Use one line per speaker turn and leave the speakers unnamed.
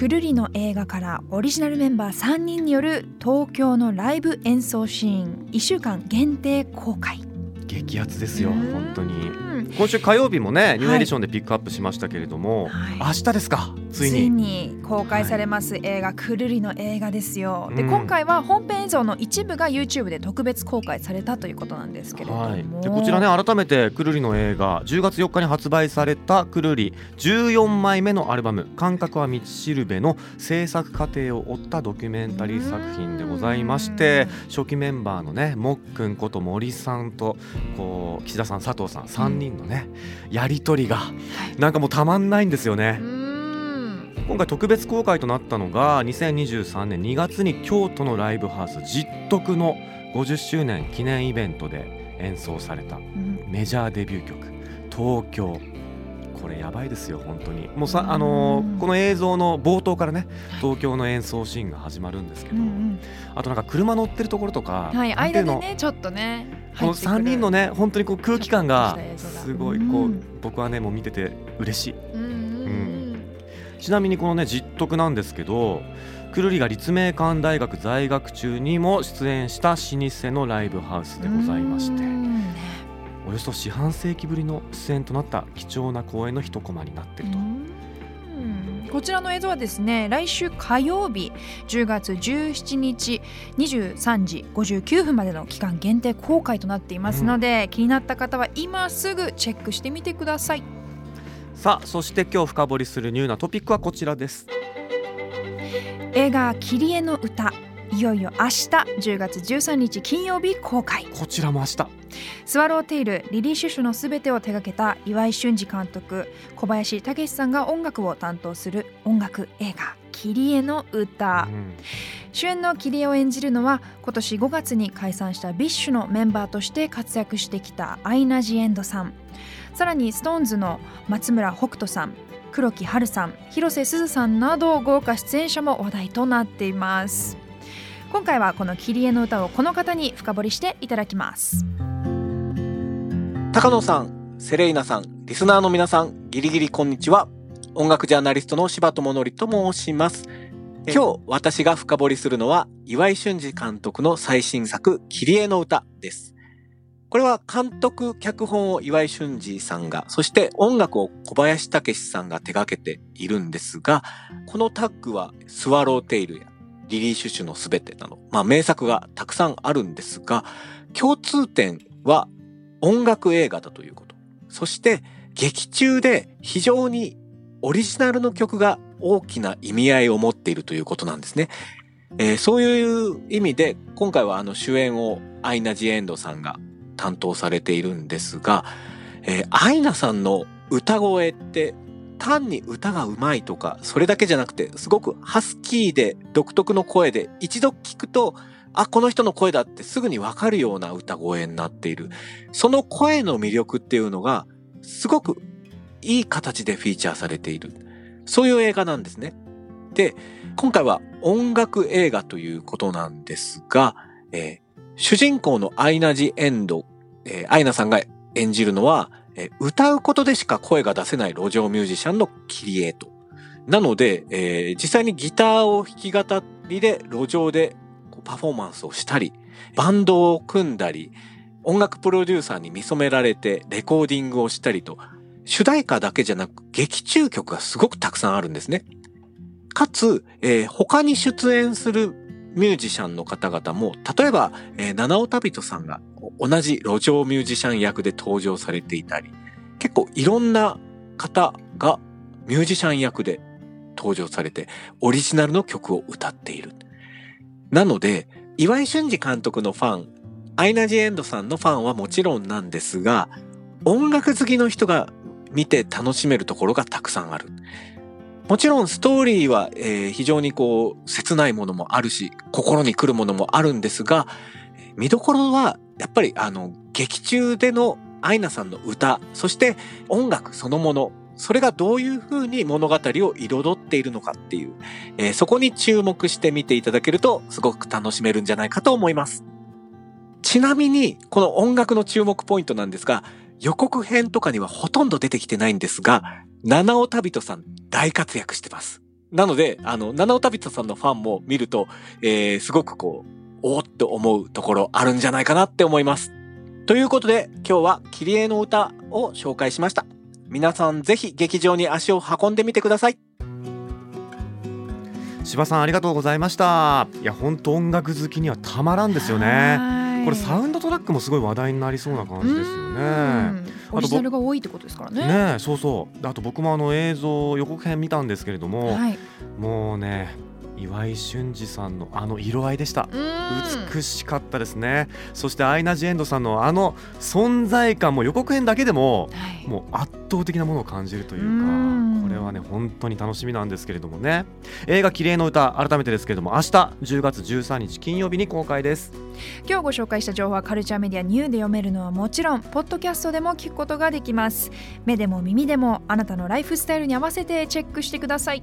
くるりの映画からオリジナルメンバー3人による東京のライブ演奏シーン。1週間限定公開。
激アツですよ
うん。
本当に。今週火曜日もねニューエディションでピックアップしましたけれども、
はい。
明日ですかつ
つい
いに
に公開されます映画、くるりの映画ですよ。で、
うん。
今回は本編映像の一部が YouTube で特別公開されたということなんですけれども、
はい、でこちらね改めてくるりの映画10月4日に発売されたくるり。14枚目のアルバム「感覚は道しるべ」の制作過程を追ったドキュメンタリー作品でございまして初期メンバーのねもっくんこと森さんとこう岸田さん佐藤さん3人のねやり取りがなんかもうたまんないんですよね。
う。ーん
今回特別公開となったのが2023年2月に京都のライブハウス実徳の50周年記念イベントで演奏された
うん。
メジャーデビュー曲「東京」これやばいですよ本当に。もうさあのーこの映像の冒頭からね東京の演奏シーンが始まるんですけど、
うん
あとなんか車乗ってるところとか、
うんはい、間でねちょっとね
この3人の
ね、
ね本当にこう空気感がすごいこう、
うん。
僕はねもう見てて嬉しい。
うんうん
ちなみにこのね実徳なんですけどくるりが立命館大学在学中にも出演した老舗のライブハウスでございましておよそ四半世紀ぶりの出演となった貴重な公演の一コマになっていると。
うん。こちらの映像はですね来週火曜日10月17日23時59分までの期間限定公開となっていますので、気になった方は今すぐチェックしてみてください
さあそして今日深掘りするニューなトピックはこちらです。
映画「キリエの歌」いよいよ明日10月13日金曜日公開
こちらも明日。
スワローテイルリリー・シュシュのすべてを手掛けた岩井俊二監督小林武史さんが音楽を担当する音楽映画「キリエの歌」
うん
主演のキリエを演じるのは今年5月に解散したビッシュのメンバーとして活躍してきたアイナ・ジ・エンドさんさらに SixTONES の松村北斗さん黒木華さん広瀬すずさんなど豪華出演者も話題となっています今回はこのキリエの歌をこの方に深掘りしていただきます
高野さん、セレイナさん、リスナーの皆さん、ギリギリこんにちは。音楽ジャーナリストの柴智則と申します。今日私が深掘りするのは岩井俊二監督の最新作、キリエの歌です。これは監督、脚本を岩井俊二さんが、そして音楽を小林武史さんが手掛けているんですが、このタッグはスワローテイルやリリー・シュシュのすべてなど、まあ名作がたくさんあるんですが、共通点は音楽映画だということ。そして劇中で非常にオリジナルの曲が大きな意味合いを持っているということなんですね。えーそういう意味で今回はあの主演をアイナ・ジ・エンドさんが担当されているんですが、えーアイナさんの歌声って単に歌が上手いとかそれだけじゃなくてすごくハスキーで独特の声で一度聞くとあ、この人の声だってすぐにわかるような歌声になっている。その声の魅力っていうのが、すごくいい形でフィーチャーされている。そういう映画なんですね。で、今回は音楽映画ということなんですが、えー主人公のアイナ・ジ・エンド、えーアイナさんが演じるのは、えー歌うことでしか声が出せない路上ミュージシャンのキリエと。なので、えー実際にギターを弾き語りで路上でパフォーマンスをしたり、バンドを組んだり、音楽プロデューサーに見初められてレコーディングをしたりと、主題歌だけじゃなく劇中曲がすごくたくさんあるんですね。かつ、えー他に出演するミュージシャンの方々も、例えば、えー七尾旅人さんが同じ路上ミュージシャン役で登場されていたり、結構いろんな方がミュージシャン役で登場されて、オリジナルの曲を歌っている。なので、岩井俊二監督のファン、アイナ・ジ・エンドさんのファンはもちろんなんですが、音楽好きの人が見て楽しめるところがたくさんある。もちろんストーリーは、えー非常にこう切ないものもあるし心に来るものもあるんですが見どころはやっぱりあの劇中でのアイナさんの歌そして音楽そのものそれがどういう風に物語を彩っているのかっていう、えーそこに注目して見ていただけるとすごく楽しめるんじゃないかと思います。ちなみにこの音楽の注目ポイントなんですが予告編とかにはほとんど出てきてないんですが七尾旅人さん大活躍してます。なので、あの、七尾旅人さんのファンも見ると、えー、すごくこう、おーって思うところあるんじゃないかなって思います。ということで、今日はキリエの歌を紹介しました。皆さんぜひ劇場に足を運んでみてください。
柴さんありがとうございましたいや本当音楽好きにはたまらんですよね
はい
これサウンドトラックもすごい話題になりそうな感じですよ
う
ね
んオリジナルが多いってことですからね。
ねえそうそうであと僕もあの映像予告編見たんですけれども、
はい。
もうね岩井俊二さんのあの色合いでした。
うん。
美しかったですね。そしてアイナ・ジ・エンドさんのあの存在感も予告編だけでも
はい。
もう圧倒的なものを感じるという
うん。
かこれはね本当に楽しみなんですけれどもね。映画「綺麗の歌」改めてですけれども明日10月13日金曜日に公開です。
今日ご紹介した情報はカルチャーメディアニューで読めるのはもちろんポッドキャストでも聞くことができます。目でも耳でもあなたのライフスタイルに合わせてチェックしてください